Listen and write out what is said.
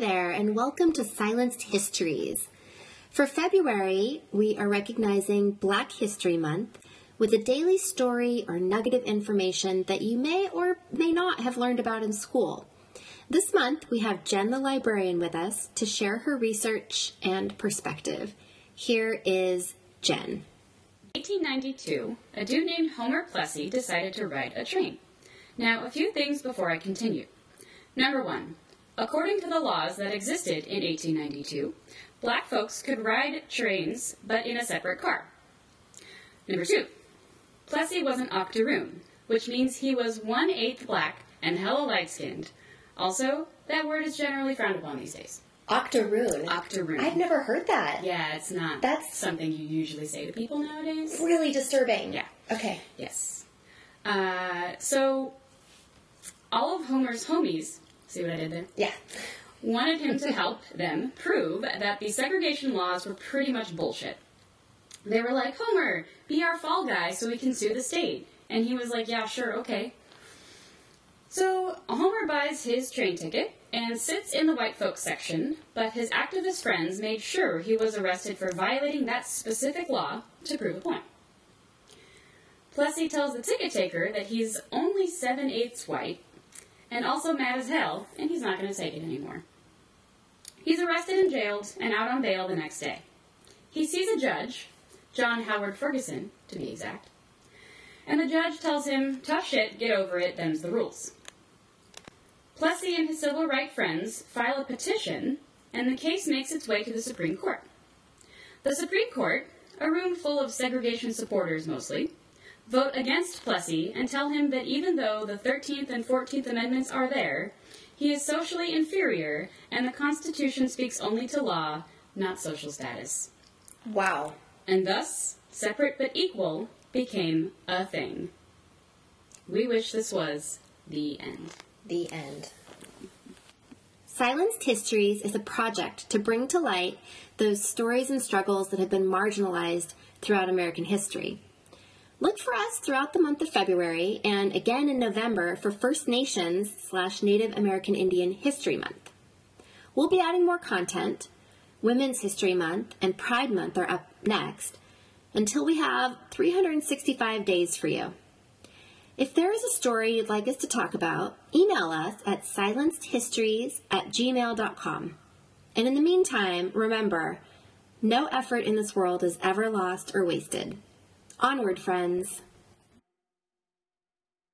there, and welcome to Silenced Histories. For February, we are recognizing Black History Month with a daily story or nugget of information that you may or may not have learned about in school. This month, we have Jen the librarian with us to share her research and perspective. Here is Jen. 1892, a dude named Homer Plessy decided to ride a train. Now, a few things before I continue. Number one, according to the laws that existed in 1892, black folks could ride trains but in a separate car. Number two, Plessy was an octoroon, which means he was one eighth black and hella light skinned. Also, that word is generally frowned upon these days. Octoroon. Octoroon. I've never heard that. Yeah, it's not. That's- something you usually say to people nowadays. Really disturbing. Yeah. Okay. Yes. Uh, so, all of Homer's homies, see what I did there? Yeah. Wanted him to help them prove that the segregation laws were pretty much bullshit. They were like, Homer, be our fall guy so we can sue the state. And he was like, yeah, sure, okay. So Homer buys his train ticket and sits in the white folks section, but his activist friends made sure he was arrested for violating that specific law to prove a point. Plessy tells the ticket taker that he's only seven eighths white and also mad as hell, and he's not going to take it anymore. He's arrested and jailed and out on bail the next day. He sees a judge, John Howard Ferguson, to be exact, and the judge tells him, tough shit, get over it, them's the rules. Plessy and his civil rights friends file a petition, and the case makes its way to the Supreme Court. The Supreme Court, a room full of segregation supporters mostly, vote against Plessy and tell him that even though the 13th and 14th Amendments are there, he is socially inferior and the Constitution speaks only to law, not social status. Wow. And thus, separate but equal became a thing. We wish this was the end. The end. Silenced Histories is a project to bring to light those stories and struggles that have been marginalized throughout American history. Look for us throughout the month of February and again in November for First Nations slash Native American Indian History Month. We'll be adding more content. Women's History Month and Pride Month are up next until we have 365 days for you. If there is a story you'd like us to talk about, email us at silencedhistories at gmail.com. And in the meantime, remember, no effort in this world is ever lost or wasted. Onward, friends.